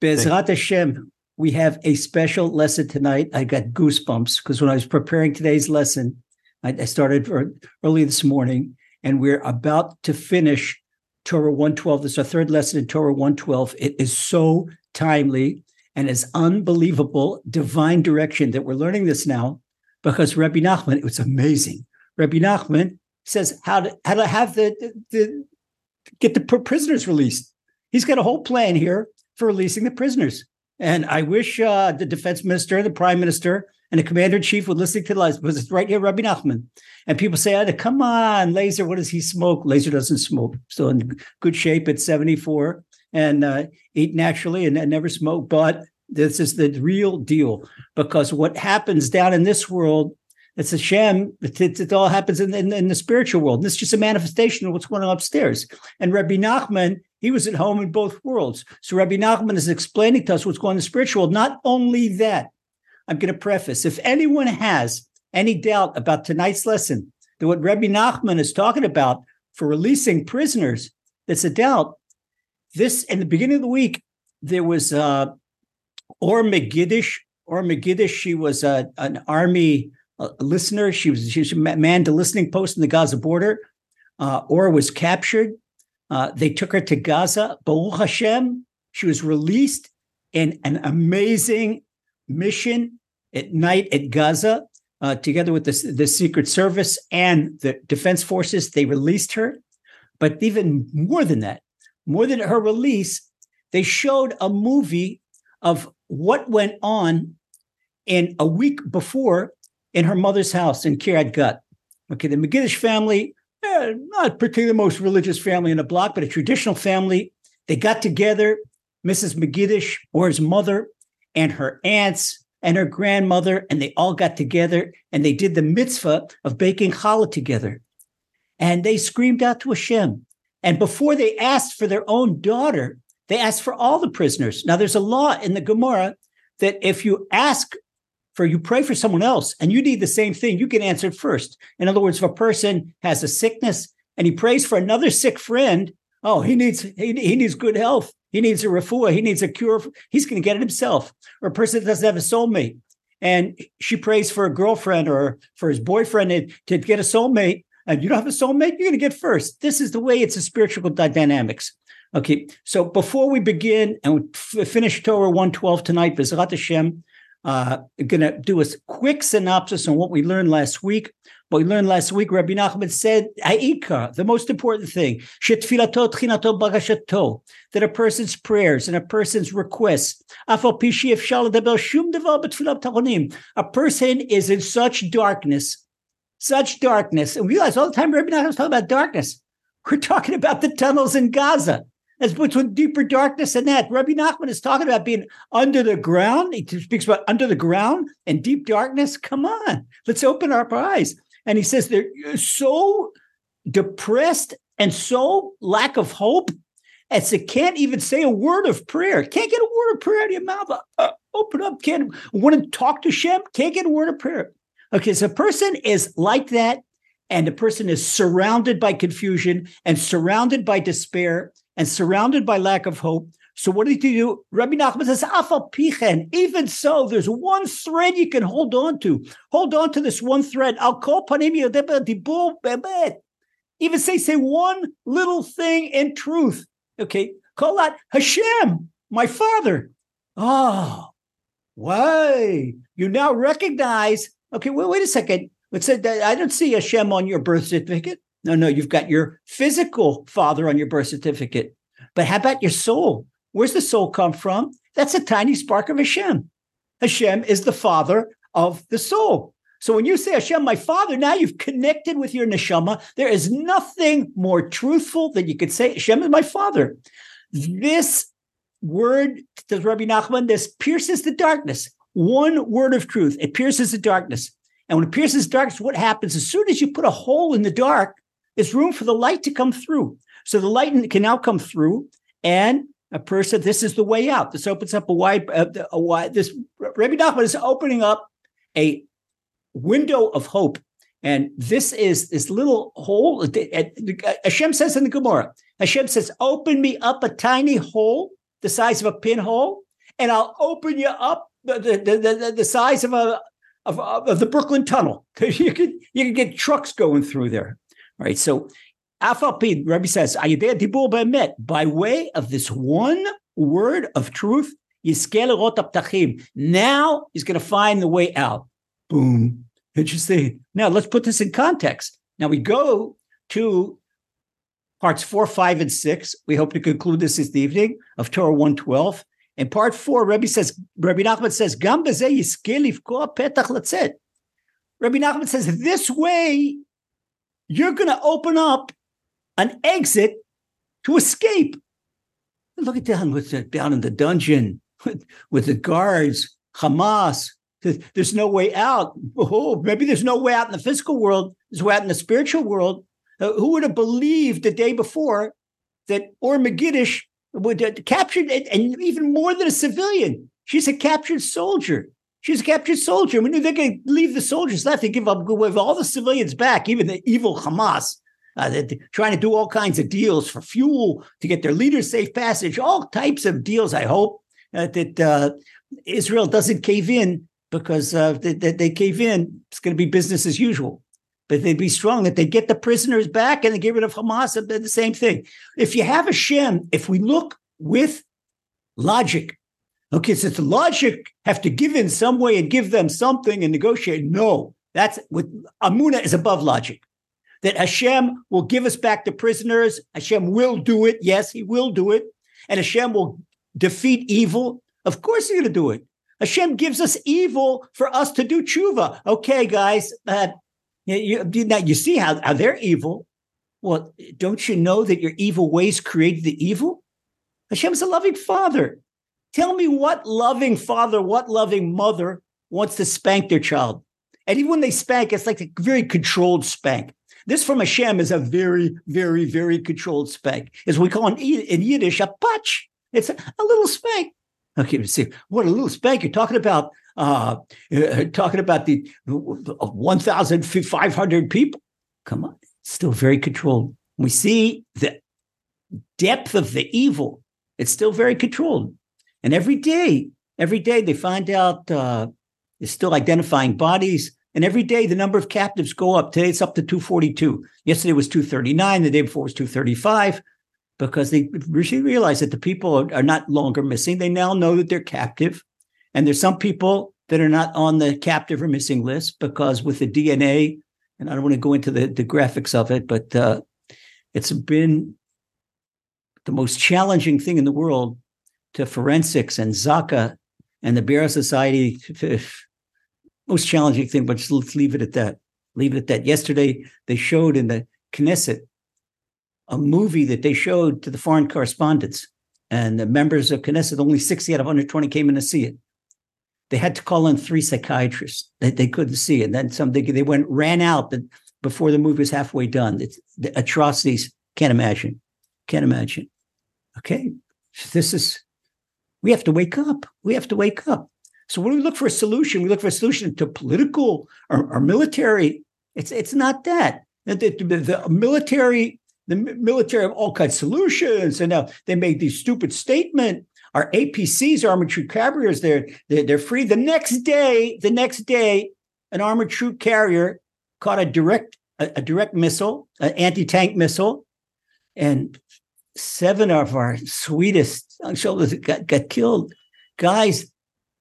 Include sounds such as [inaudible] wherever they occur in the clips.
Bezrat Hashem, we have a special lesson tonight. I got goosebumps because when I was preparing today's lesson, I, I started early this morning, and we're about to finish Torah 112. This is our third lesson in Torah 112. It is so timely and is unbelievable divine direction that we're learning this now because Rabbi Nachman, it was amazing. Rabbi Nachman says how to how to have the, the, the get the prisoners released. He's got a whole plan here for releasing the prisoners. And I wish uh, the defense minister, the prime minister, and the commander in chief would listen to the lies because it's right here, Rabbi Nachman. And people say, oh, come on, Lazer, what does he smoke? Lazer doesn't smoke. Still in good shape at 74 and uh, eat naturally and, and never smoke. But this is the real deal because what happens down in this world, it's a sham. It, it, it all happens in, in, in, the spiritual world. And it's just a manifestation of what's going on upstairs. And Rabbi Nachman he was at home in both worlds. So Rabbi Nachman is explaining to us what's going on in the spiritual world. Not only that, I'm going to preface if anyone has any doubt about tonight's lesson, that what Rabbi Nachman is talking about for releasing prisoners, that's a doubt. This in the beginning of the week, there was uh, Or Megidish. Or Megidish, she was uh, an army uh, listener. She was she was a listening post in the Gaza border. Uh, or was captured uh, they took her to Gaza. Baruch Hashem, she was released in an amazing mission at night at Gaza, uh, together with the, the Secret Service and the Defense Forces. They released her. But even more than that, more than her release, they showed a movie of what went on in a week before in her mother's house in Kiryat Gat. Okay, the Megidish family eh, not particularly the most religious family in the block, but a traditional family. They got together, Mrs. Megidish or his mother and her aunts and her grandmother, and they all got together and they did the mitzvah of baking challah together. And they screamed out to Hashem. And before they asked for their own daughter, they asked for all the prisoners. Now, there's a law in the Gemara that if you ask for you pray for someone else and you need the same thing, you can answer it first. In other words, if a person has a sickness and he prays for another sick friend, oh, he needs he, he needs good health. He needs a refuah. He needs a cure. He's going to get it himself. Or a person that doesn't have a soulmate and she prays for a girlfriend or for his boyfriend to get a soulmate, and you don't have a soulmate, you're going to get first. This is the way it's a spiritual dynamics. Okay, so before we begin and finish Torah 112 tonight, Bezrat Hashem, uh, going to do a quick synopsis on what we learned last week. What we learned last week, Rabbi Nachman said, the most important thing, that a person's prayers and a person's requests, a person is in such darkness, such darkness. And we realize all the time Rabbi Nachman is talking about darkness. We're talking about the tunnels in Gaza as between deeper darkness and that. Rabbi Nachman is talking about being under the ground. He speaks about under the ground and deep darkness. Come on, let's open our eyes. And he says they're so depressed and so lack of hope as they can't even say a word of prayer. Can't get a word of prayer out of your mouth. Uh, open up. Can't want to talk to Shem. Can't get a word of prayer. Okay, so a person is like that, and the person is surrounded by confusion and surrounded by despair and surrounded by lack of hope. So what did he do? Rabbi Nachman says, Afal pichen. Even so, there's one thread you can hold on to. Hold on to this one thread. I'll call panim bebet. Even say, say one little thing in truth. Okay. Call out Hashem, my father. Oh, why? You now recognize, okay, well, wait a second. Let's say I don't see Hashem on your birth certificate. No, no, you've got your physical father on your birth certificate. But how about your soul? Where's the soul come from? That's a tiny spark of Hashem. Hashem is the father of the soul. So when you say Hashem, my father, now you've connected with your neshama. There is nothing more truthful than you could say Hashem is my father. This word, does Rabbi Nachman, this pierces the darkness. One word of truth, it pierces the darkness. And when it pierces darkness, what happens? As soon as you put a hole in the dark, there's room for the light to come through. So the light can now come through, and a person, this is the way out. This opens up a wide, uh, a wide. This Rabbi Nachman is opening up a window of hope, and this is this little hole. Hashem says in the Gemara, Hashem says, "Open me up a tiny hole, the size of a pinhole, and I'll open you up the the, the, the size of a of, of the Brooklyn Tunnel. [laughs] You can you can get trucks going through there. Right. So Afalpi, Rabbi says, by way of this one word of truth, now he's going to find the way out. Boom. Interesting. Now let's put this in context. Now we go to parts four, five, and six. We hope to conclude this this evening of Torah 112. In part four, Rabbi says, Rabbi Nachman says, Gam petach. Rabbi Nachman says, this way, you're going to open up an exit to escape. Look at down with the, down in the dungeon with, with the guards, Hamas. There's no way out. Oh, maybe there's no way out in the physical world. There's way out in the spiritual world. Uh, who would have believed the day before that Or Megidish would uh, captured and even more than a civilian? She's a captured soldier. She's a captured soldier. We knew they're going to leave the soldiers left. They give up with all the civilians back, even the evil Hamas. Uh, they're trying to do all kinds of deals for fuel to get their leaders safe passage, all types of deals. I hope uh, that uh, Israel doesn't cave in because uh, that they, they, cave in. It's going to be business as usual. But they'd be strong that they get the prisoners back and they get rid of Hamas. And The same thing. If you have a Shem, if we look with logic, okay, so the logic have to give in some way and give them something and negotiate. No, that's with Emuna is above logic that Hashem will give us back the prisoners. Hashem will do it. Yes, he will do it. And Hashem will defeat evil. Of course, he's going to do it. Hashem gives us evil for us to do tshuva. Okay, guys, uh, you, now you see how, how they're evil. Well, don't you know that your evil ways created the evil? Hashem's a loving father. Tell me what loving father, what loving mother wants to spank their child. And even when they spank, it's like a very controlled spank. This from a Hashem is a very, very, very controlled spank. As we call in, in Yiddish, a patch. It's a, a little spank. Okay, let's see what a little spank. You're talking about uh, uh talking about the 1,500 people. Come on, still very controlled. We see the depth of the evil. It's still very controlled. And every day, every day they find out uh, they're still identifying bodies. And every day the number of captives go up. Today it's up to 242. Yesterday was 239. The day before was 235 because they realize that the people are, not longer missing. They now know that they're captive. And there's some people that are not on the captive or missing list because with the DNA, and I don't want to go into the, the graphics of it, but uh, it's been the most challenging thing in the world to forensics and Zaka and the Biera Society [laughs] most challenging thing, but just let's leave it at that. Leave it at that. Yesterday, they showed in the Knesset a movie that they showed to the foreign correspondents, and the members of Knesset, only 60 out of 120 came in to see it. They had to call in three psychiatrists. They, they couldn't see it. And then some, they, they went, ran out before the movie was halfway done. It's the atrocities. Can't imagine. Can't imagine. Okay. This is, we have to wake up. We have to wake up. So when we look for a solution, we look for a solution to political or, or military. It's it's not that. The, the, the, military, the military have all kinds of solutions, and now they made these stupid statement. Our APCs, armored troop carriers, they're, they're they're free. The next day, the next day, an armored troop carrier caught a direct a, a direct missile, an anti tank missile, and seven of our sweetest soldiers got, got killed. Guys,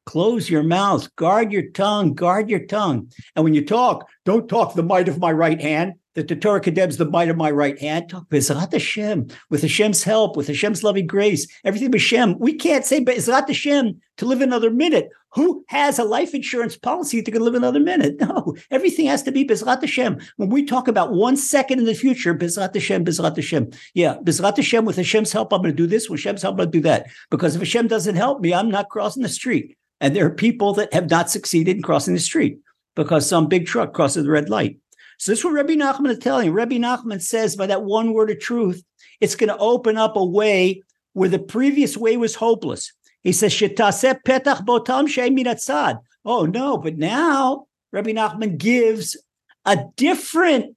Close your mouth, guard your tongue, guard your tongue. And when you talk, don't talk the might of my right hand, that the Torah condemns the might of my right hand. Bezrat Hashem, with Hashem's help, with Hashem's loving grace, everything Hashem. We can't say Bezrat Hashem to live another minute. Who has a life insurance policy to can live another minute? [laughs] No, everything has to be Bezrat Hashem. When we talk about one second in the future, Bezrat Hashem, Bezrat Hashem. Yeah, Bezrat Hashem, with Hashem's help, I'm going to do this. With Hashem's help, I'm going to do that. Because if Hashem doesn't help me, I'm not crossing the street. And there are people that have not succeeded in crossing the street because some big truck crosses the red light. So this is what Rabbi Nachman is telling. Rabbi Nachman says by that one word of truth, it's going to open up a way where the previous way was hopeless. He says, petach botam Oh no, but now Rabbi Nachman gives a different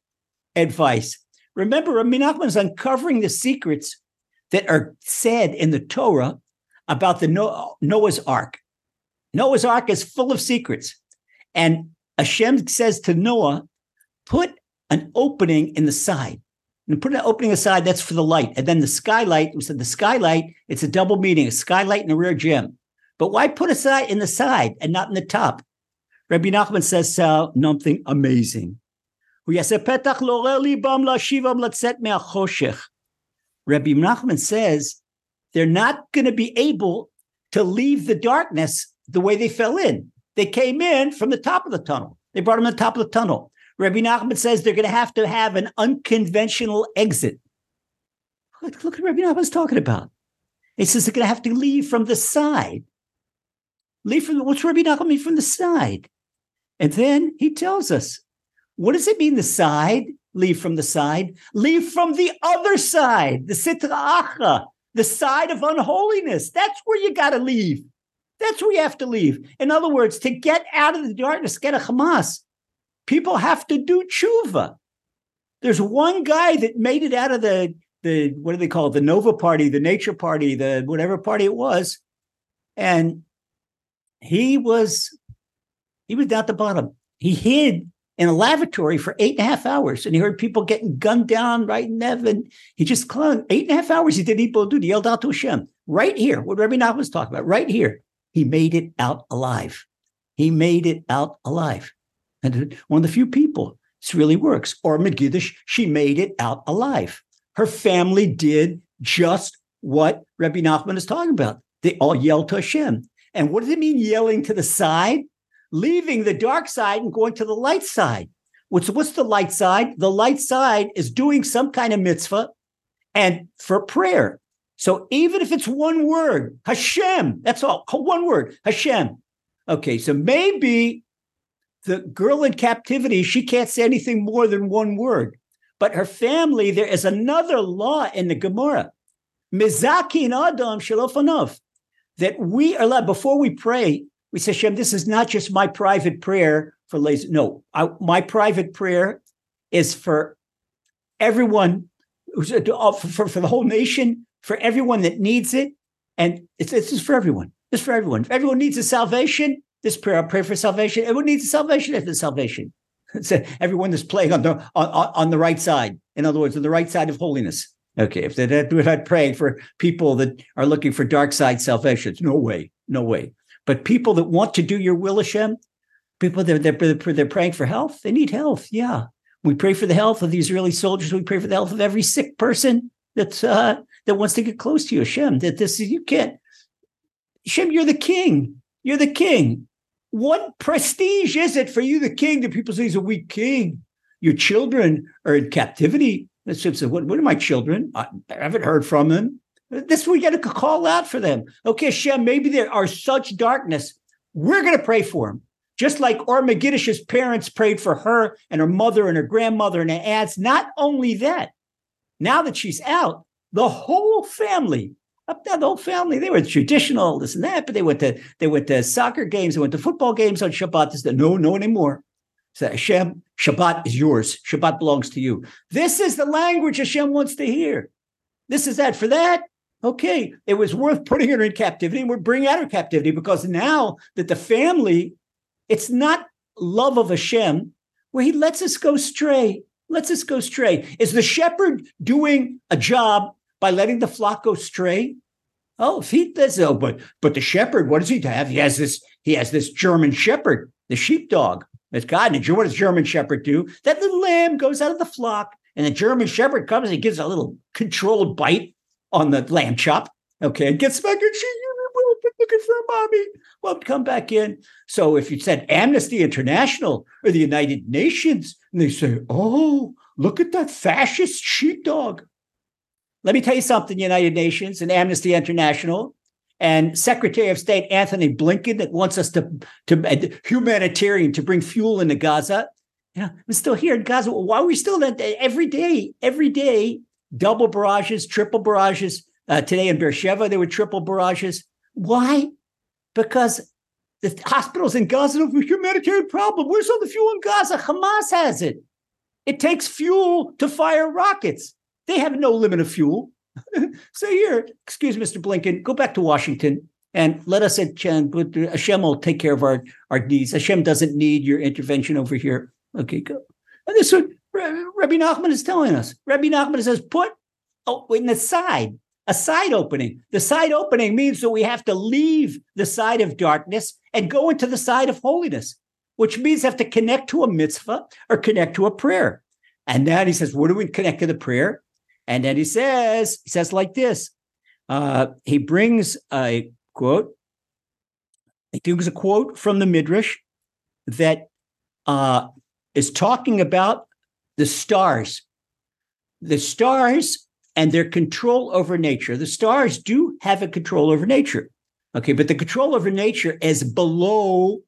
advice. Remember, Rabbi Nachman is uncovering the secrets that are said in the Torah about the Noah's Ark. Noah's Ark is full of secrets. And Hashem says to Noah, put an opening in the side. And put an opening aside, that's for the light. And then the skylight, we said the skylight, it's a double meaning, a skylight in a rear gym. But why put a side in the side and not in the top? Rabbi Nachman says uh, something amazing. Rabbi Nachman says they're not going to be able to leave the darkness the way they fell in. They came in from the top of the tunnel. They brought them to the top of the tunnel. Rabbi Nachman says they're going to have to have an unconventional exit. Look, look what Rabbi Nachman's talking about. He says they're going to have to leave from the side. Leave from what's Rabbi Nachman mean from the side? And then he tells us, what does it mean the side? Leave from the side. Leave from the other side, the sitra achra, the side of unholiness. That's where you got to leave. That's where you have to leave. In other words, to get out of the darkness, get a Hamas, people have to do tshuva. There's one guy that made it out of the the what do they call it? The Nova Party, the Nature Party, the whatever party it was, and he was he was down at the bottom. He hid in a lavatory for eight and a half hours, and he heard people getting gunned down right in heaven. He just clung eight and a half hours. He did Eat Dude. He yelled out to Hashem right here. What Rabbi Nach was talking about right here. He made it out alive. He made it out alive, and one of the few people this really works. Or Megidish, she made it out alive. Her family did just what Rabbi Nachman is talking about. They all yelled to Hashem. And what does it mean yelling to the side? leaving the dark side and going to the light side. What's, what's the light side? The light side is doing some kind of mitzvah and for prayer. So even if it's one word, Hashem, that's all, one word, Hashem. Okay, so maybe the girl in captivity, she can't say anything more than one word. But her family, there is another law in the Gemara. Mizakin Adam Shalofanov. That we are allowed, before we pray, we say, Shem, this is not just my private prayer for lazy. No, I, my private prayer is for everyone, uh, for, for the whole nation, for everyone that needs it. And it's, it's just for everyone. It's for everyone. If everyone needs a salvation, this prayer, I pray for salvation. Everyone needs salvation after salvation. [laughs] It's everyone that's playing on the on, on the right side. In other words, on the right side of holiness. Okay, if they're not praying for people that are looking for dark side salvations, no way, no way. But people that want to do your will, Hashem, people that they're, they're praying for health, they need health. Yeah. We pray for the health of the Israeli soldiers. We pray for the health of every sick person that's uh, that wants to get close to you, Hashem. That this is you can't. Hashem, you're the king. You're the king. What prestige is it for you, the king, that people say he's a weak king? Your children are in captivity. Hashem says, what, what are my children? I, I haven't heard from them. This we got to call out for them. Okay, Hashem, maybe there are such darkness. We're going to pray for them. Just like Or Megidish's parents prayed for her and her mother and her grandmother and her aunts. Not only that, now that she's out, the whole family, up the whole family, they were traditional, this and that, but they went to they went to soccer games, they went to football games on Shabbat. This, no, no anymore. So Hashem, Shabbat is yours. Shabbat belongs to you. This is the language Hashem wants to hear. This is that. For that, okay, it was worth putting her in captivity and we're bringing out her captivity because now that the family, it's not love of Hashem where he lets us go stray, lets us go stray. Is the shepherd doing a job by letting the flock go stray? Oh, he does, oh, but but the shepherd, what does he have? He has this, he has this German shepherd, the sheepdog. It's God. And what does German shepherd do? That little lamb goes out of the flock, and the German shepherd comes and he gives a little controlled bite on the lamb chop. Okay, and gets back and she looking for a mommy. Well, come back in. So if you said Amnesty International or the United Nations, and they say, "Oh, look at that fascist sheepdog." Let me tell you something, United Nations and Amnesty International and Secretary of State Antony Blinken that wants us to to uh, humanitarian to bring fuel into Gaza. Yeah, we're still here in Gaza. Why are we still that every day? Every day double barrages, triple barrages. Uh, today in Beersheba, there were triple barrages. Why? Because the hospitals in Gaza have a humanitarian problem. Where's all the fuel in Gaza? Hamas has it. It takes fuel to fire rockets. They have no limit of fuel. [laughs] so here, excuse Mr. Blinken, go back to Washington and let us at Chen, but Hashem will take care of our, our needs. Hashem doesn't need your intervention over here. Okay, go. And this is what Rabbi Nachman is telling us. Rabbi Nachman says, put oh, in the side, a side opening. The side opening means that we have to leave the side of darkness and go into the side of holiness, which means have to connect to a mitzvah or connect to a prayer. And then he says, what do we connect to the prayer? And then he says, he says like this. Uh, he brings a quote. He gives a quote from the Midrash that uh, is talking about the stars. The stars and their control over nature. The stars do have a control over nature. Okay, but the control over nature is below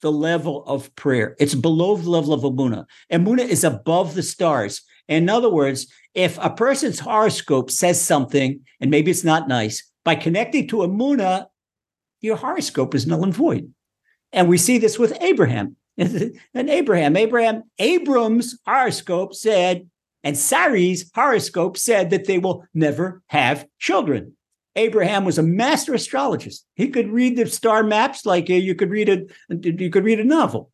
the level of prayer. It's below the level of Emuna. Emuna is above the stars. In other words, if a person's horoscope says something, and maybe it's not nice, by connecting to a Emuna, your horoscope is null and void. And we see this with Abraham. [laughs] and Abraham, Abraham, Abram's horoscope said, and Sarai's horoscope said that they will never have children. Abraham was a master astrologist. He could read the star maps like uh, you could read a you could read a novel.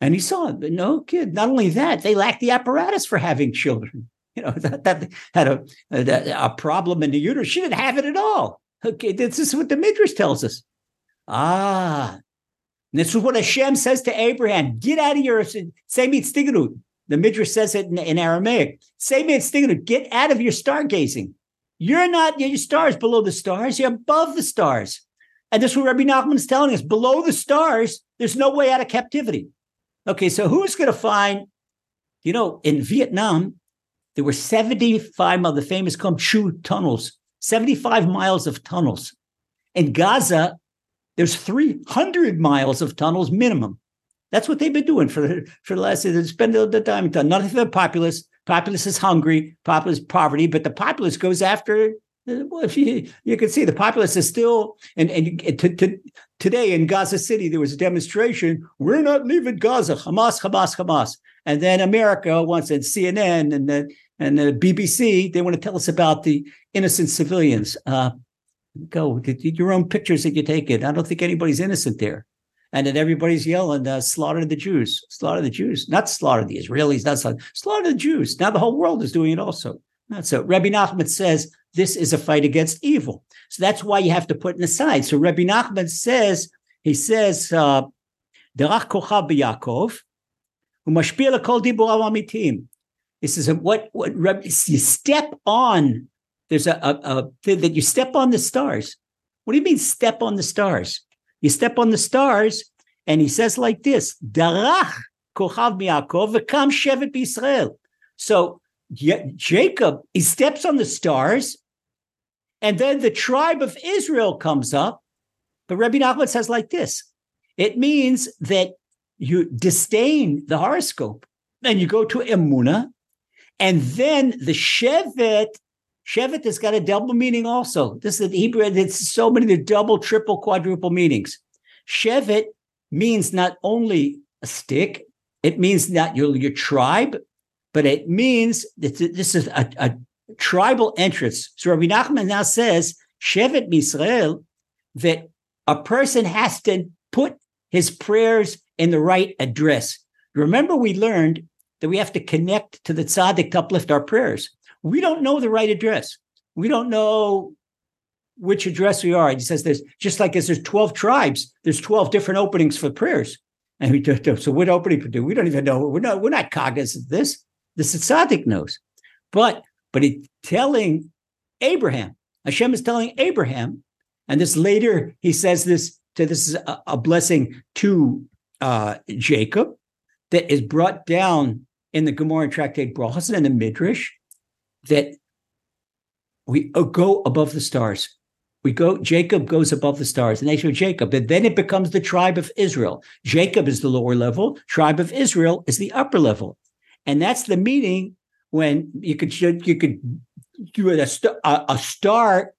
And he saw it, but no kid. Not only that, they lacked the apparatus for having children. You know [laughs] that, that had a, a, a problem in the uterus. She didn't have it at all. Okay, this is what the midrash tells us. Ah, this is what Hashem says to Abraham: Get out of your semi stiganu. The midrash says it in, in Aramaic. Semi stiganu. Get out of your stargazing. You're not your stars below the stars. You're above the stars. And this is what Rabbi Nachman is telling us. Below the stars, there's no way out of captivity. Okay, so who's going to find, you know, in Vietnam, there were 75 of the famous Cu Chi tunnels, 75 miles of tunnels. In Gaza, there's 300 miles of tunnels minimum. That's what they've been doing for for the last, they spend the time. Nothing for the populace. Populace is hungry, populace poverty, but the populace goes after. Well, if you you can see the populace is still and and to, to, today in Gaza City there was a demonstration. We're not leaving Gaza. Hamas, Hamas, Hamas. And then America wants and CNN and the and the BBC they want to tell us about the innocent civilians. Uh, go your own pictures that you take it. I don't think anybody's innocent there and then everybody's yelling, uh, "Slaughter the Jews! Slaughter the Jews!" Not slaughter the Israelis, not slaughter, slaughter the Jews. Now the whole world is doing it also. Not so. Rabbi Nachman says this is a fight against evil, so that's why you have to put it aside. So Rabbi Nachman says he says, uh. He says, "What? What? You step on. There's a, a, a that you step on the stars. What do you mean step on the stars?" You step on the stars, and he says like this: Darach kochav v'kam shevet. So Jacob, he steps on the stars, and then the tribe of Israel comes up. But Rabbi Nachman says like this: It means that you disdain the horoscope, and you go to Emuna, and then the Shevet Shevet has got a double meaning also. This is the Hebrew, it's so many, the double, triple, quadruple meanings. Shevet means not only a stick, it means not your, your tribe, but it means that this is a, a tribal entrance. So Rabbi Nachman now says, Shevet Misrael, that a person has to put his prayers in the right address. Remember, we learned that we have to connect to the tzaddik to uplift our prayers we don't know the right address. We don't know which address we are. He says there's just like as there's 12 tribes, there's 12 different openings for prayers. And we do, so what opening do? We don't even know. We're not, we're not cognizant of this. The tzaddik knows. But but he's telling Abraham, Hashem is telling Abraham, and this later he says this to this is a, a blessing to uh, Jacob that is brought down in the Gemara Tractate Brachos and the Midrash that we uh, go above the stars. We go, Jacob goes above the stars, the nation of Jacob. And then it becomes the tribe of Israel. Jacob is the lower level, tribe of Israel is the upper level. And that's the meaning when you could you could do a, a star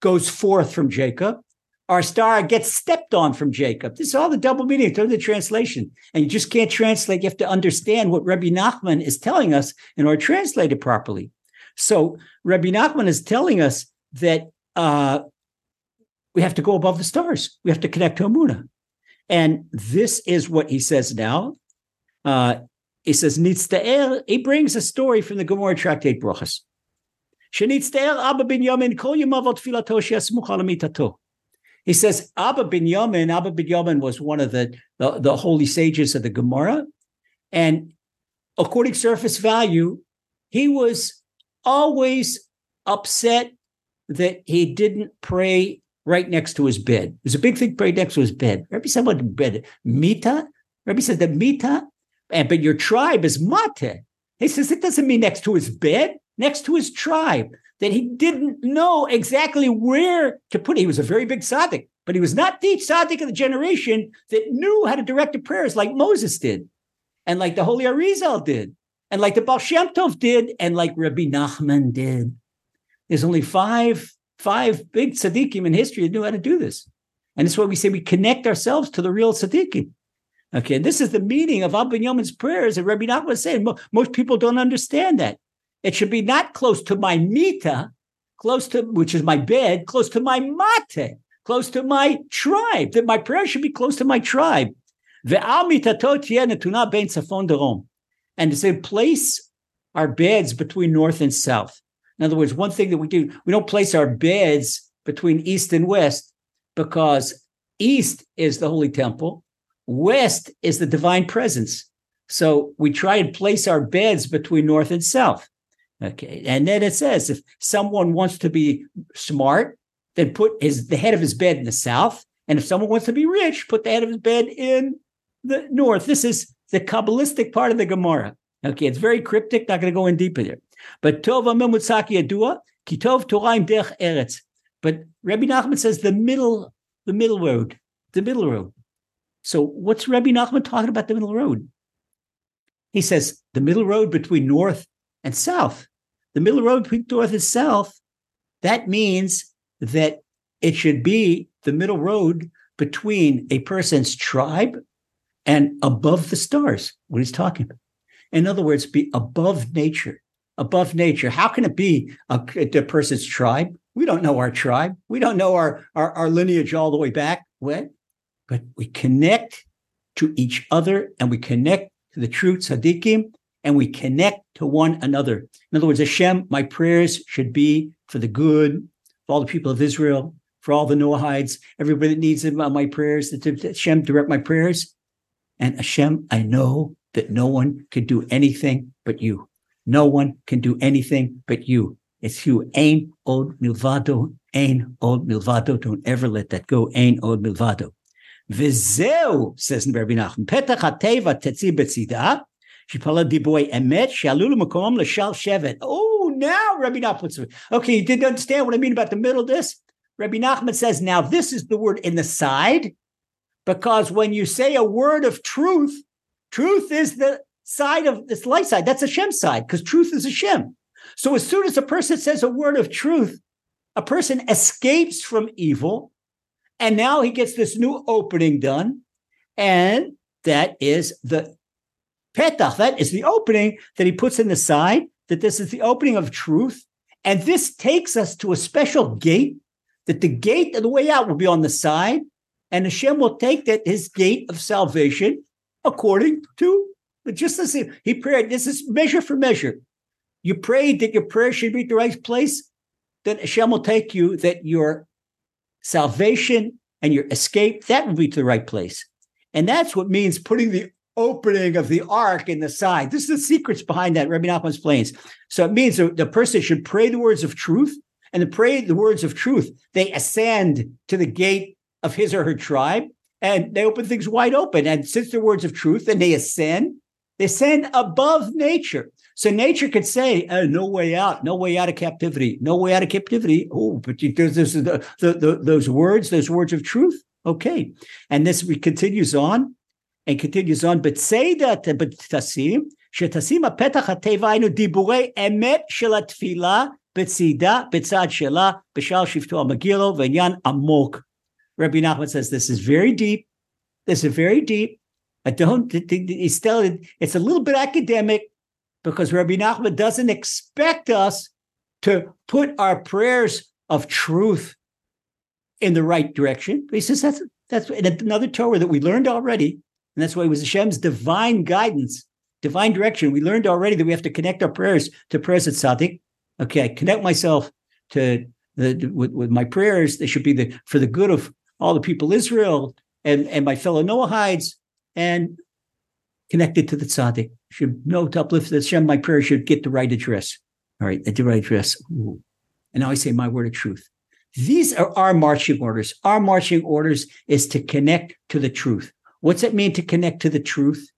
goes forth from Jacob, our star gets stepped on from Jacob. This is all the double meaning, through the translation. And you just can't translate. You have to understand what Rabbi Nachman is telling us in order to translate it properly. So Rabbi Nachman is telling us that uh, we have to go above the stars. We have to connect to Emuna. And this is what he says now. Uh, he says, Nitzta'er, he brings a story from the Gemara Tractate Brachas. Shenitzta'er Abba Binyamin kol yamavot filato she'asmuch al He says, Abba Binyamin, Abba Binyamin was one of the, the, the holy sages of the Gemara. And according to surface value, he was always upset that he didn't pray right next to his bed. It was a big thing right next to his bed. Rabbi said what bed? Mita? Rabbi said that mita, and but your tribe is mate. He says it doesn't mean next to his bed, next to his tribe. That he didn't know exactly where to put it. He was a very big tzaddik, but he was not the tzaddik of the generation that knew how to direct the prayers like Moses did, and like the Holy Arizal did, and like the Baal Shem Tov did, and like Rabbi Nachman did. There's only five five big tzaddikim in history that knew how to do this. And that's why we say we connect ourselves to the real tzaddikim. Okay, this is the meaning of Abba Yamin's prayers. And Rabbi Nachman was saying, most people don't understand that. It should be not close to my mita, close to, which is my bed, close to my mate, close to my tribe, that my prayer should be close to my tribe. And to say, place our beds between north and south. In other words, one thing that we do, we don't place our beds between east and west because east is the holy temple, west is the divine presence. So we try and place our beds between north and south. Okay. And then it says if someone wants to be smart, then put his the head of his bed in the south. And if someone wants to be rich, put the head of his bed in the north. This is the Kabbalistic part of the Gemara. Okay, it's very cryptic, not going to go in deeper there. But Tov Amemutzak Yadua, Kitov Toraim Derech Eretz. But Rabbi Nachman says the middle, the middle road, the middle road. So what's Rabbi Nachman talking about the middle road? He says the middle road between north and south. The middle road between north and south, that means that it should be the middle road between a person's tribe and above the stars, what he's talking about. In other words, be above nature above nature. How can it be a, a person's tribe? We don't know our tribe. We don't know our, our, our lineage all the way back. What? But we connect to each other and we connect to the true tzaddikim and we connect to one another. In other words, Hashem, my prayers should be for the good, for all the people of Israel, for all the Noahides, everybody that needs my prayers, that Hashem direct my prayers. And Hashem, I know that no one can do anything but you. No one can do anything but you. It's you. Ain od milvado. Ain od milvado. Don't ever let that go. Ain od milvado. Vizeu, says Rabbi Nachman, petach hateva tetzi betzida, shipala diboy emet, shalulu makom l'shal shevet. Oh, now Rabbi Nachman. Okay, you didn't understand what I mean about the middle this? Rabbi Nachman says, now this is the word in the side, because when you say a word of truth, truth is the side of this light side. That's a Shem side because truth is a Shem. So as soon as a person says a word of truth, a person escapes from evil, and now he gets this new opening done, and that is the petach. That is the opening that he puts in the side. That this is the opening of truth, and this takes us to a special gate. That the gate of the way out will be on the side, and Hashem will take that his gate of salvation according to but just as he, he prayed, this is measure for measure. You prayed that your prayer should be at the right place, then Hashem will take you that your salvation and your escape, that will be to the right place. And that's what means putting the opening of the ark in the side. This is the secrets behind that Rabbi Nachman explains. So it means the, the person should pray the words of truth, and to pray the words of truth, they ascend to the gate of his or her tribe, and they open things wide open. And since they're words of truth, and they ascend, they ascend above nature. So nature could say, oh, no way out, no way out of captivity, no way out of captivity. Oh, but there's, there's the, the, the, those words, those words of truth. Okay. And this continues on and continues on. But say that, but tasim, שתשים הפתח התיבה היינו דיבורי אמת של התפילה בצידה, בצד שלה, בשער שבטו המגיע ועניין עמוק. Rabbi Nachman says this is very deep. This is very deep. I don't. It's still. It's a little bit academic because Rabbi Nachman doesn't expect us to put our prayers of truth in the right direction. He says that's that's another Torah that we learned already, and that's why it was Hashem's divine guidance, divine direction. We learned already that we have to connect our prayers to prayers at Tzaddik. Okay, I connect myself to the with, with my prayers. They should be the for the good of all the people Israel and and my fellow Noahides and connected to the tzaddik. Should know to uplift the Hashem. My prayer should get the right address. All right, the right address. Ooh. And now I say my word of truth. These are our marching orders. Our marching orders is to connect to the truth. What's it mean to connect to the truth?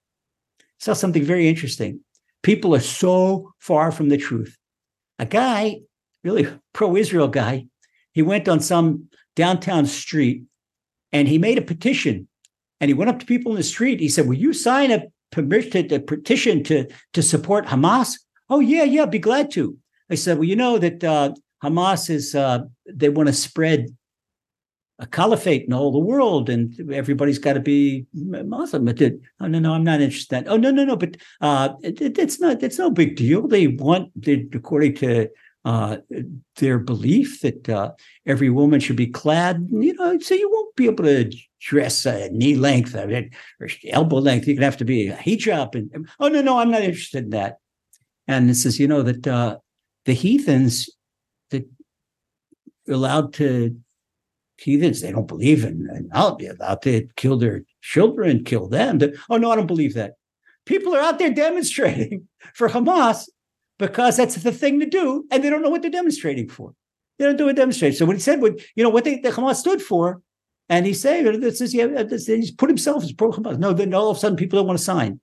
saw something very interesting. People are so far from the truth. A guy, really pro-Israel guy, he went on some downtown street and he made a petition. And he went up to people in the street. He said, Will you sign a permission, a petition to, to support Hamas? Oh, yeah, yeah, be glad to. I said, Well, you know that uh, Hamas is, uh, they want to spread a caliphate in all the world and everybody's got to be Muslim. Did, oh, no, no, I'm not interested in that. Oh, no, no, no, but uh, it, it's not, it's no big deal. They want, they, according to uh, their belief that uh, every woman should be clad, you know, so you won't be able to dress uh, knee length or elbow length. You can have to be a hijab. And oh no, no, I'm not interested in that. And it says, you know, that uh, the heathens that allowed to heathens, they don't believe in, and I'll be allowed to kill their children, kill them. Oh no, I don't believe that. People are out there demonstrating [laughs] for Hamas because that's the thing to do, and they don't know what they're demonstrating for. They don't do a demonstration. So when he said what you know what they, the Hamas stood for, and he's saying uh, this is yeah, uh, this, he's put himself as Hamas. No, then all of a sudden people don't want to sign.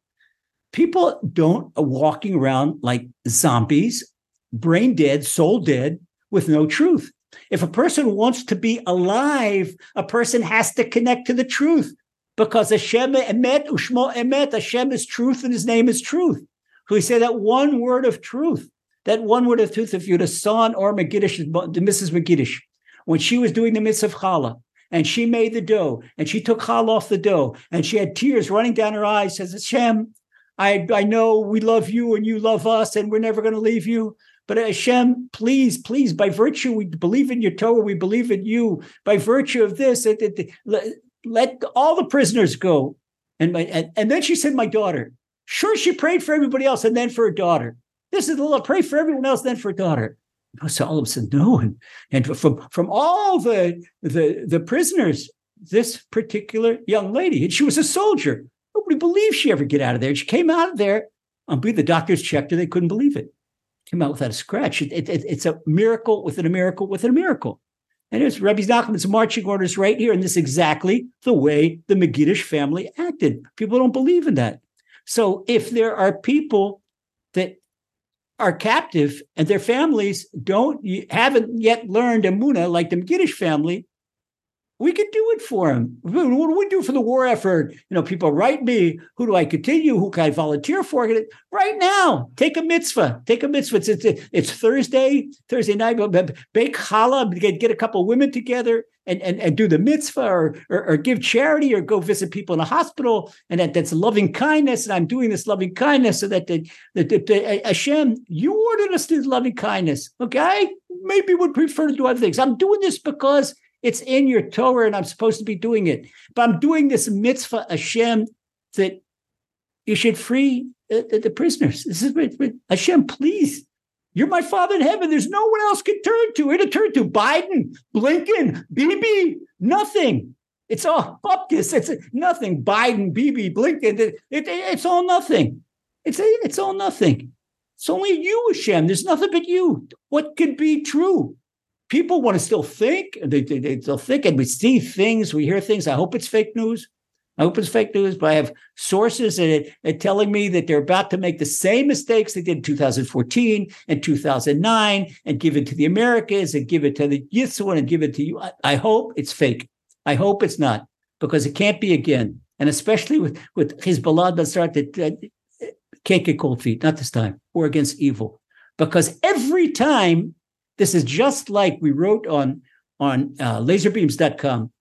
People don't are walking around like zombies, brain dead, soul dead, with no truth. If a person wants to be alive, a person has to connect to the truth because Hashem emet ushmo emet. Hashem is truth, and His name is truth. So say that one word of truth, that one word of truth. If you'd have saw or Megidish, Mrs. Megidish, when she was doing the mitzvah of challah, and she made the dough, and she took challah off the dough, and she had tears running down her eyes. Says Hashem, I I know we love you and you love us, and we're never going to leave you. But Hashem, please, please, by virtue, we believe in your Torah, we believe in you. By virtue of this, it, it, let, let all the prisoners go. And, my, and, and then she said, My daughter. Sure, she prayed for everybody else and then for her daughter. This is the Lord, pray for everyone else, then for daughter. So all of a sudden, no. And, and from, from all the, the, the prisoners, this particular young lady, and she was a soldier. Nobody believed she ever get out of there. She came out of there. Um, the doctors checked her; they couldn't believe it. Came out without a scratch. It, it, it's a miracle within a miracle within a miracle. And it's Rabbi Nachman's marching orders right here, and this is exactly the way the Megidish family acted. People don't believe in that. So if there are people that are captive and their families don't haven't yet learned Emuna like the Megidish family, we could do it for them. What do we do for the war effort? You know, people write me, who do I continue? Who can I volunteer for? Right now, take a mitzvah. Take a mitzvah. It's, it's, it's Thursday, Thursday night, bake challah, get, get a couple women together and, and, and do the mitzvah or, or, or, give charity or go visit people in a hospital. And that, that's loving kindness. And I'm doing this loving kindness so that the, the, the, the uh, Hashem, you ordered us to loving kindness. Okay. Maybe would prefer to do other things. I'm doing this because it's in your Torah and I'm supposed to be doing it. But I'm doing this mitzvah Hashem that you should free the, the prisoners. This is Hashem, please. You're my father in heaven. There's no one else can turn to. Who to turn to? Biden, Blinken, Bibi, nothing. It's all bupkis. It's nothing. Biden, Bibi, Blinken. It, it, it's all nothing. It's it's all nothing. It's only you, Hashem. There's nothing but you. What could be true? People want to still think. They, they, they still think, and we see things, we hear things. I hope it's fake news. I hope it's fake news, but I have sources that are telling me that they're about to make the same mistakes they did in 2014 and 2009 and give it to the Americans and give it to the Yisrael and give it to you. I, I hope it's fake. I hope it's not because it can't be again. And especially with, with Hezbollah that start that uh, can't get cold feet, not this time. We're against evil. Because every time this is just like we wrote on on uh, lazerbeams.com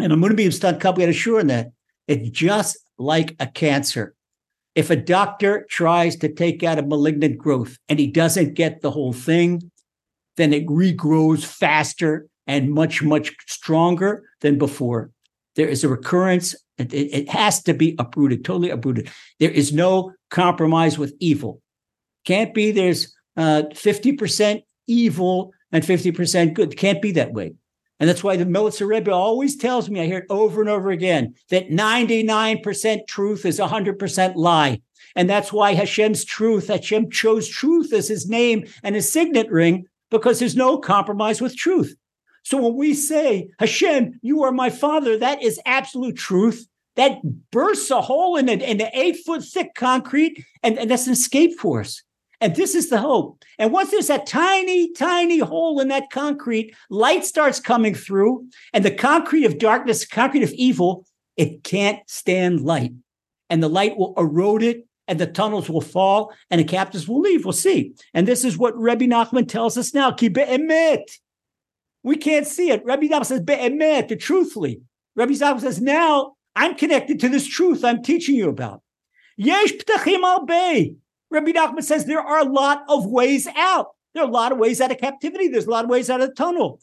and on emunabeams.com. We had a sure that. It's just like a cancer. If a doctor tries to take out a malignant growth and he doesn't get the whole thing, then it regrows faster and much, much stronger than before. There is a recurrence. It, it, it has to be uprooted, totally uprooted. There is no compromise with evil. Can't be there's uh, 50% evil and 50% good. Can't be that way. And that's why the Melitzer Rebbe always tells me, I hear it over and over again, that 99% truth is 100% lie. And that's why Hashem's truth, Hashem chose truth as his name and his signet ring, because there's no compromise with truth. So when we say, Hashem, you are my father, that is absolute truth. That bursts a hole in, it in the eight foot thick concrete, and, and that's an escape force. And this is the hope. And once there's that tiny, tiny hole in that concrete, light starts coming through, and the concrete of darkness, concrete of evil, it can't stand light. And the light will erode it, and the tunnels will fall, and the captives will leave. We'll see. And this is what Rabbi Nachman tells us now. emet. We can't see it. Rabbi Nachman says, be'emet, truthfully. Rabbi Nachman says, now I'm connected to this truth I'm teaching you about. Yesh ptachim al Rabbi Nachman says there are a lot of ways out. There are a lot of ways out of captivity. There's a lot of ways out of the tunnel.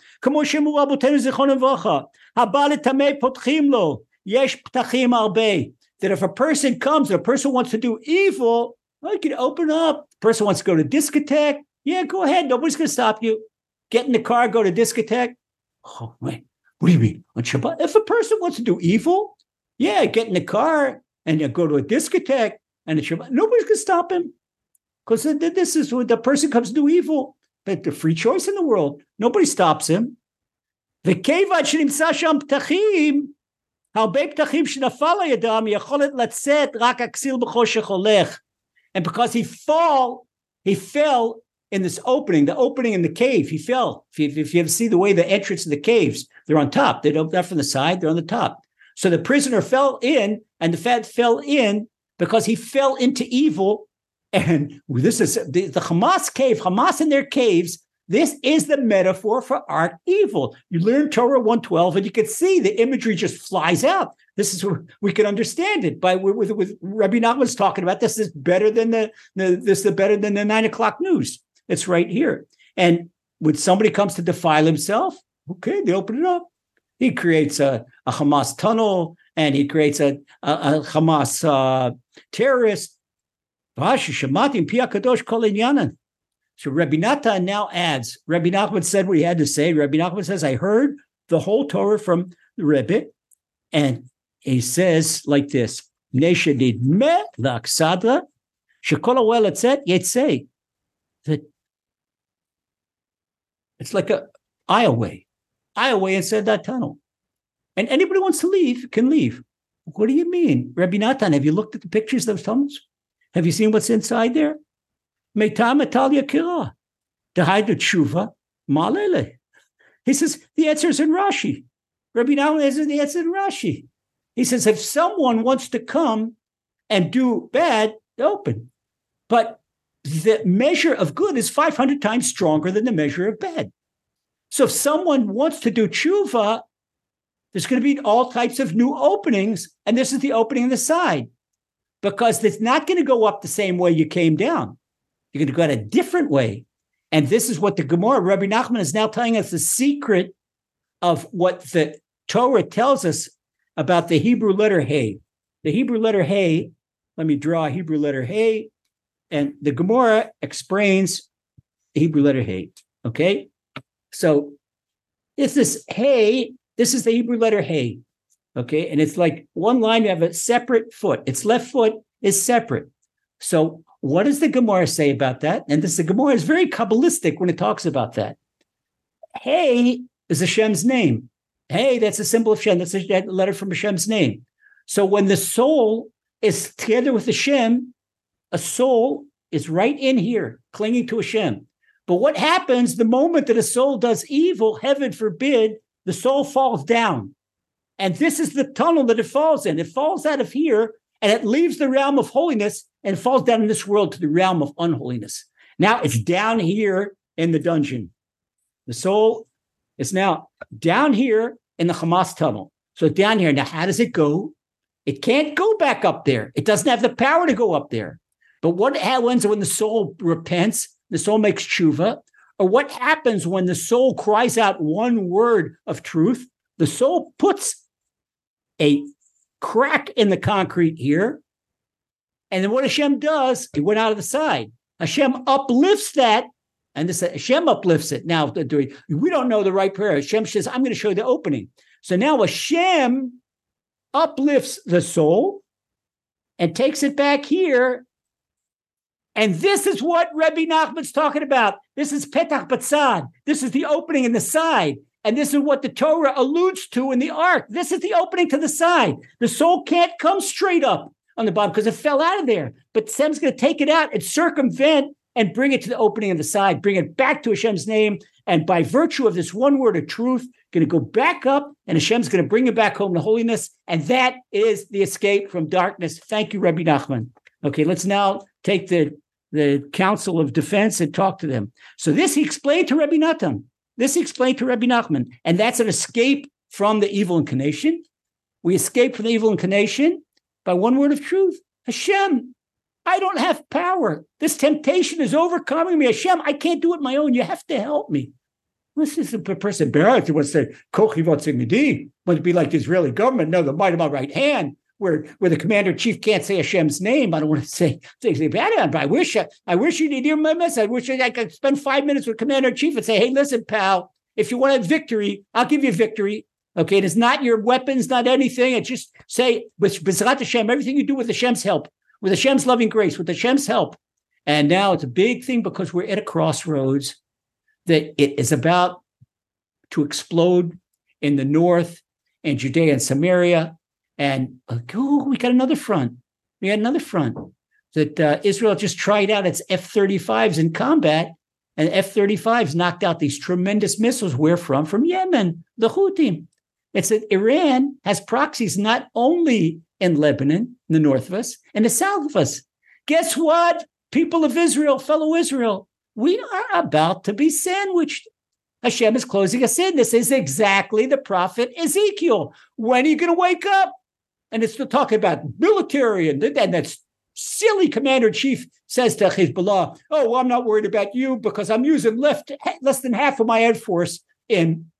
That if a person comes, a person wants to do evil, well, you can open up. The person wants to go to discotheque. Yeah, go ahead. Nobody's going to stop you. Get in the car, go to discotheque. Oh, wait. What do you mean? On Shabbat? If a person wants to do evil, yeah, get in the car and go to a discotheque and it's. Nobody's going to stop him because this is what the person comes to evil. But the free choice in the world, nobody stops him. And because he fall, he fell in this opening, the opening in the cave, he fell. If you, if you ever see the way the entrance of the caves, they're on top. They don't, not from the side, they're on the top. So the prisoner fell in, and the fat fell in because he fell into evil. And [laughs] this is the, the Hamas cave, Hamas in their caves. This is the metaphor for our evil. You learn Torah 112 and you can see the imagery just flies out. This is where we can understand it by with, with Rabbi Nachman's talking about this is better than the, the this is better than the nine o'clock news. It's right here. And when somebody comes to defile himself, okay, they open it up. He creates a, a Hamas tunnel and he creates a, a, a Hamas uh, terrorist. So Rabbi now adds, Rabbi Nachman said what he had to say. Rabbi Nachman says, I heard the whole Torah from the Rebbe, and he says like this, that it's like a aisleway, aisleway inside that tunnel. And anybody wants to leave can leave. What do you mean? Rabbi Natan, have you looked at the pictures of those tunnels? Have you seen what's inside there? Meitam Italia Kira. Dehaida Tshuva Malele. He says, the answer is in Rashi. Rabbi Natan answers the answer in Rashi. He says, if someone wants to come and do bad, open. But the measure of good is 500 times stronger than the measure of bad. So if someone wants to do tshuva, there's going to be all types of new openings, and this is the opening on the side because it's not going to go up the same way you came down. You're going to go out a different way. And this is what the Gemara, Rabbi Nachman is now telling us the secret of what the Torah tells us about the Hebrew letter Hey. The Hebrew letter Hey, let me draw a Hebrew letter Hey, and the Gemara explains the Hebrew letter Hey. Okay. So it's this Hey this is the Hebrew letter Hey. Okay. And it's like one line, you have a separate foot. Its left foot is separate. So what does the Gemara say about that? And this the Gemara is very Kabbalistic when it talks about that. Hey is Hashem's name. Hey, that's a symbol of Shem. That's a letter from Hashem's name. So when the soul is together with Hashem, a soul is right in here, clinging to Hashem. But what happens the moment that a soul does evil, heaven forbid, the soul falls down. And this is the tunnel that it falls in. It falls out of here and it leaves the realm of holiness and falls down in this world to the realm of unholiness. Now it's down here in the dungeon. The soul is now down here in the Hamas tunnel. So down here. Now, how does it go? It can't go back up there. It doesn't have the power to go up there. But what happens when the soul repents? The soul makes tshuva. Or what happens when the soul cries out one word of truth. The soul puts a crack in the concrete here. And then what Hashem does, he went out of the side. Hashem uplifts that, and this Hashem uplifts it. Now, we don't know the right prayer. Hashem says, I'm going to show you the opening. So now Hashem uplifts the soul and takes it back here. And this is what Rabbi Nachman's talking about. This is Petach Batzad. This is the opening in the side. And this is what the Torah alludes to in the ark. This is the opening to the side. The soul can't come straight up on the bottom because it fell out of there. But Sem's going to take it out and circumvent and bring it to the opening of the side, bring it back to Hashem's name. And by virtue of this one word of truth, going to go back up and Hashem's going to bring it back home to holiness. And that is the escape from darkness. Thank you, Rabbi Nachman. Okay, let's now take the, the council of defense had talked to them. So this he explained to Rabbi Natan. This he explained to Rabbi Nachman. And that's an escape from the evil inclination. We escape from the evil inclination by one word of truth. Hashem, I don't have power. This temptation is overcoming me. Hashem, I can't do it my own. You have to help me. This is a person Barrett wants to say, kochi to be like the Israeli government? No, the might of my right hand. Where, where the commander in chief can't say Hashem's name. I don't want to say say bad on, but I wish I, wish you did hear my message. I wish I could spend five minutes with commander in chief and say, hey, listen, pal, if you want a victory, I'll give you victory. Okay, it's not your weapons, not anything. It's just say with Bezrat Hashem, everything you do with Hashem's help, with Hashem's loving grace, with Hashem's help. And now it's a big thing because we're at a crossroads that it is about to explode in the north and Judea and Samaria. And oh, we got another front. We got another front that uh, Israel just tried out its F 35s in combat, and F 35s knocked out these tremendous missiles. Where from? From Yemen, the Houthim. It's that Iran has proxies not only in Lebanon, in the north of us, and the south of us. Guess what? People of Israel, fellow Israel, we are about to be sandwiched. Hashem is closing us in. This is exactly the prophet Ezekiel. When are you going to wake up? And it's still talk about military and, and that's silly commander in chief says to Hezbollah, Oh, well, I'm not worried about you because I'm using left, less than half of my air force in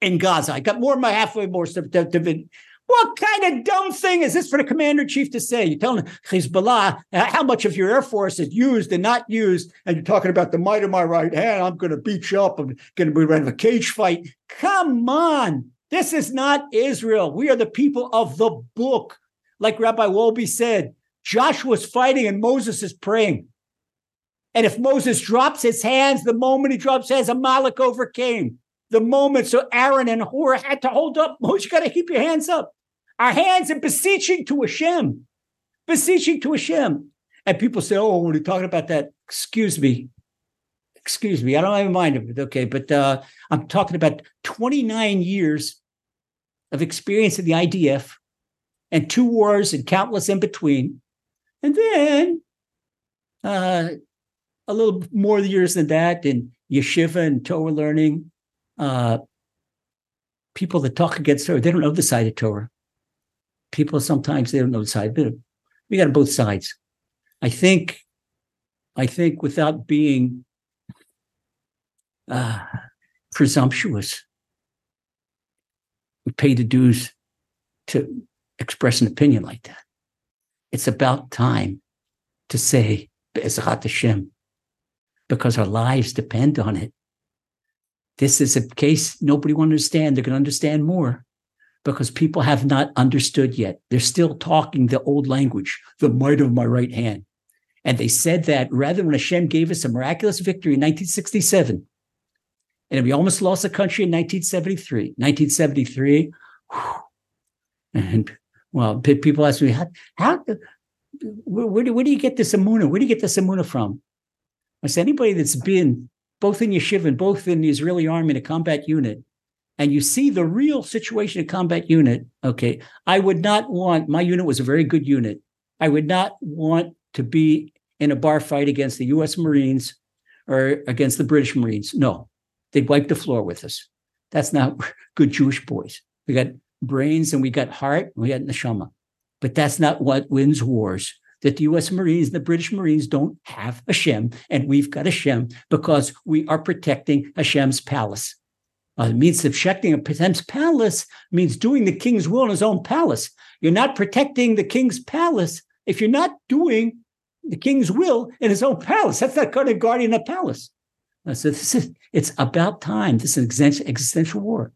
in Gaza. I got more than my halfway more stuff to, to, what kind of dumb thing is this for the commander in chief to say? You're telling Hezbollah uh, how much of your air force is used and not used, and you're talking about the might of my right hand. I'm going to beat you up. I'm going to be running a cage fight. Come on. This is not Israel. We are the people of the book. Like Rabbi Wolbe said, Joshua's fighting and Moses is praying. And if Moses drops his hands, the moment he drops his hands, Amalek overcame. The moment so Aaron and Hur had to hold up, [laughs] Moses, you got to keep your hands up our hands in beseeching to Hashem, beseeching to Hashem. And people say, oh, when you're talking about that, excuse me, excuse me, I don't have a mind of it. Okay, but uh, I'm talking about 29 years of experience in the IDF and two wars and countless in between. And then uh, a little more years than that in yeshiva and Torah learning. Uh, people that talk against Torah, they don't know the side of Torah people sometimes they don't know the side, but we got both sides. I think, I think without being uh, presumptuous, we pay the dues to express an opinion like that. It's about time to say Be'ezrat Hashem, because our lives depend on it. This is a case nobody will understand. They're going to understand more because people have not understood yet. They're still talking the old language, the might of my right hand. And they said that rather when Hashem gave us a miraculous victory in 1967, and we almost lost the country in 1973. 1973, whew, and well, people ask me, how, how where, do, do you get this emuna? Where do you get this emuna from? I said, anybody that's been both in yeshiva and both in the Israeli army in a combat unit and you see the real situation of combat unit, okay, I would not want my unit was a very good unit. I would not want to be in a bar fight against the US Marines or against the British Marines. No, they'd wipe the floor with us. That's not [laughs] good Jewish boys. We got brains and we got heart and we got neshama. But that's not what wins wars. that the U.S. Marines, and the British Marines don't have Hashem, and we've got Hashem because we are protecting Hashem's palace. Uh, it means protecting Hashem's palace means doing the king's will in his own palace. You're not protecting the king's palace if you're not doing the king's will in his own palace. That's not kind of guarding a palace. So this is it's about time. This is an existential war.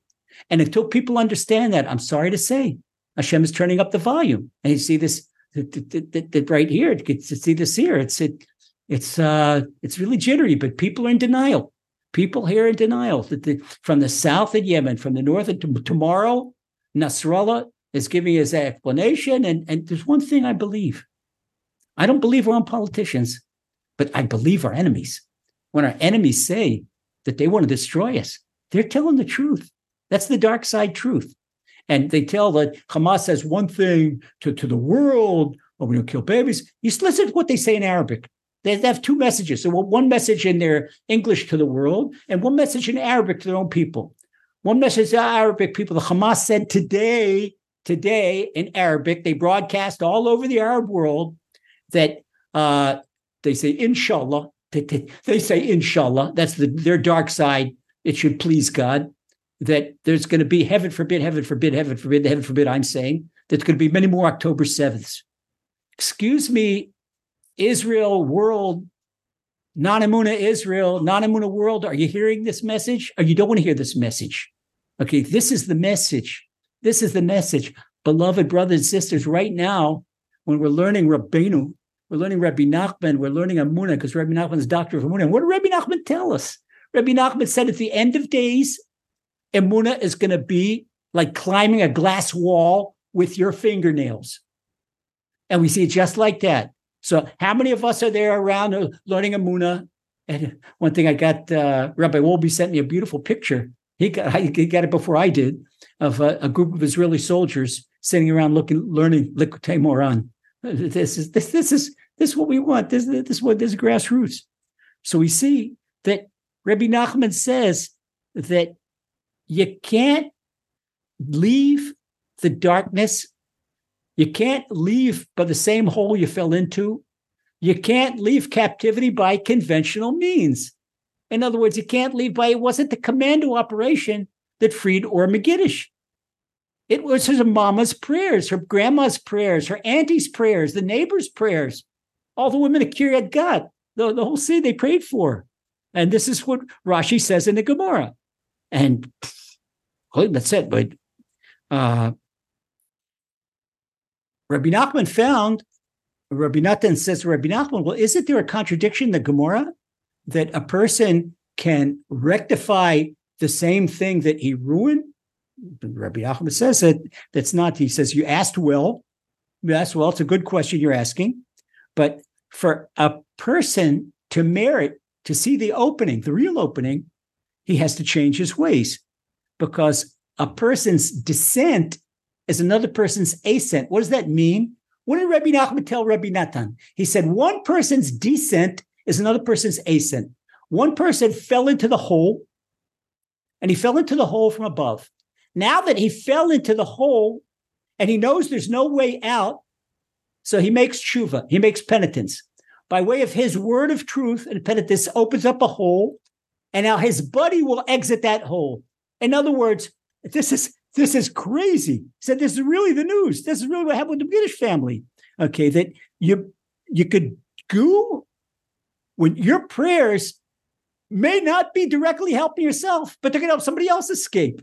And until people understand that, I'm sorry to say, Hashem is turning up the volume. And you see this right here. You see this here. It's it, it's uh it's really jittery, but people are in denial. People here in denial that the, from the south of Yemen, from the north of tomorrow, Nasrallah is giving his explanation. And, and there's one thing I believe. I don't believe we're own politicians, but I believe our enemies. When our enemies say that they want to destroy us, they're telling the truth. That's the dark side truth. And they tell that Hamas says one thing to, to the world, oh, we don't kill babies. You listen to what they say in Arabic. They have two messages. So one message in their English to the world, and one message in Arabic to their own people. One message to Arabic people. The Hamas said today, today in Arabic, they broadcast all over the Arab world that uh, they say inshallah. They, they, they say inshallah. That's the, their dark side. It should please God that there's going to be, heaven forbid, heaven forbid, heaven forbid, heaven forbid, I'm saying, there's going to be many more October 7ths. Excuse me, Israel world, non-Emuna Israel, non-Emuna world, are you hearing this message? Or you don't want to hear this message? Okay, this is the message. This is the message. Beloved brothers and sisters, right now, when we're learning Rabbeinu, we're learning Rabbi Nachman, we're learning Emuna, because Rabbi Nachman is doctor of Amuna. And what did Rabbi Nachman tell us? Rabbi Nachman said at the end of days, Emuna is going to be like climbing a glass wall with your fingernails. And we see it just like that. So, how many of us are there around uh, learning Emuna? And one thing I got, uh, Rabbi Wolbe sent me a beautiful picture. He got, he got it before I did of a, a group of Israeli soldiers sitting around looking, learning Likutei Moharan. This is this this is this is what we want. This this is what this is grassroots. So we see that Rabbi Nachman says that you can't leave the darkness. You can't leave by the same hole you fell into. You can't leave captivity by conventional means. In other words, you can't leave by it wasn't the commando operation that freed Or Megidish. It was her mama's prayers, her grandma's prayers, her auntie's prayers, the neighbor's prayers. All the women of Kiryat Gat, the, the whole city they prayed for. And this is what Rashi says in the Gemara. And that's it. But uh, Rabbi Nachman found, Rabbi Natan says, to Rabbi Nachman, well, isn't there a contradiction in the Gemara that a person can rectify the same thing that he ruined? Rabbi Nachman says that that's not. He says you asked well. You asked well. It's a good question you're asking, but for a person to merit to see the opening, the real opening, he has to change his ways because a person's descent is another person's ascent. What does that mean? What did Rabbi Nachman tell Rabbi Natan? He said one person's descent is another person's ascent. One person fell into the hole, and he fell into the hole from above. Now that he fell into the hole and he knows there's no way out, so he makes tshuva, he makes penitence. By way of his word of truth and penitence opens up a hole, and now his buddy will exit that hole. In other words, this is this is crazy. He said this is really the news. This is really what happened with the British family. Okay, that you you could go when your prayers may not be directly helping yourself, but they're going to help somebody else escape.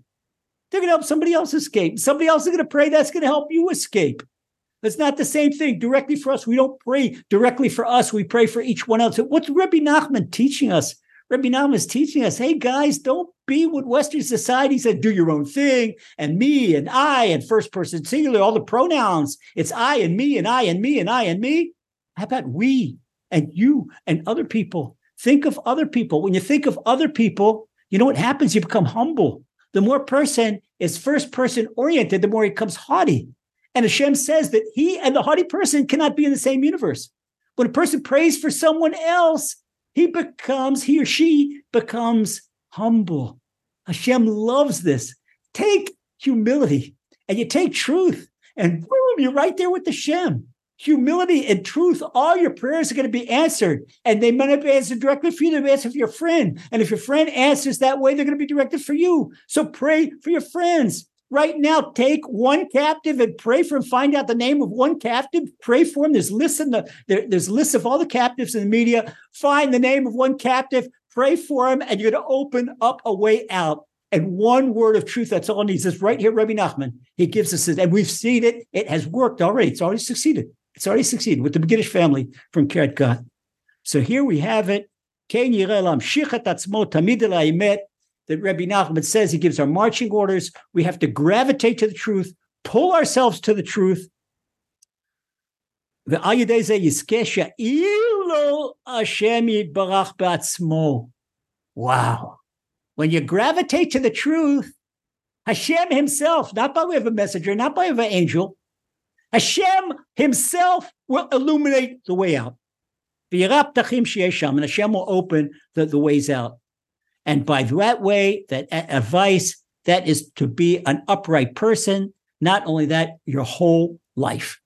They're going to help somebody else escape. Somebody else is going to pray that's going to help you escape. That's not the same thing. Directly for us, we don't pray directly for us. We pray for each one else. What's Rabbi Nachman teaching us? Rabbi Nachman is teaching us, hey guys, don't be what Western society said, do your own thing, and me and I and first person singular, all the pronouns. It's I and me and I and me and I and me. How about we and you and other people? Think of other people. When you think of other people, you know what happens? You become humble the more person is first person oriented, the more he becomes haughty. And Hashem says that he and the haughty person cannot be in the same universe. When a person prays for someone else, he becomes, he or she becomes humble. Hashem loves this. Take humility and you take truth, and boom, you're right there with Hashem. Humility and truth, all your prayers are going to be answered. And they might not be answered directly for you, they'll be answered for your friend. And if your friend answers that way, they're going to be directed for you. So pray for your friends. Right now, take one captive and pray for him. Find out the name of one captive. Pray for him. There's lists in the there, there's lists of all the captives in the media. Find the name of one captive. Pray for him, and you're going to open up a way out. And one word of truth, that's all it needs. Is right here, Rabbi Nachman. He gives us this, and we've seen it. It has worked already. It's already succeeded. It's already succeeded with the Megidish family from Kiryat Gat. So here we have it. That Rabbi Nachman says he gives our marching orders. We have to gravitate to the truth, pull ourselves to the truth. Wow. When you gravitate to the truth, Hashem himself, not by way of a messenger, not by way of an angel, Hashem himself will illuminate the way out. And Hashem will open the, the ways out. And by that way, that advice, that is to be an upright person. Not only that, your whole life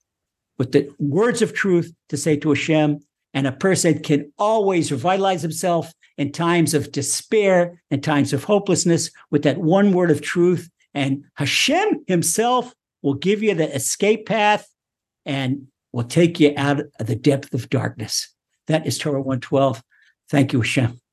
with the words of truth to say to Hashem. And a person can always revitalize himself in times of despair and times of hopelessness with that one word of truth. And Hashem himself will give you the escape path and will take you out of the depth of darkness. That is Torah 112. Thank you, Hashem.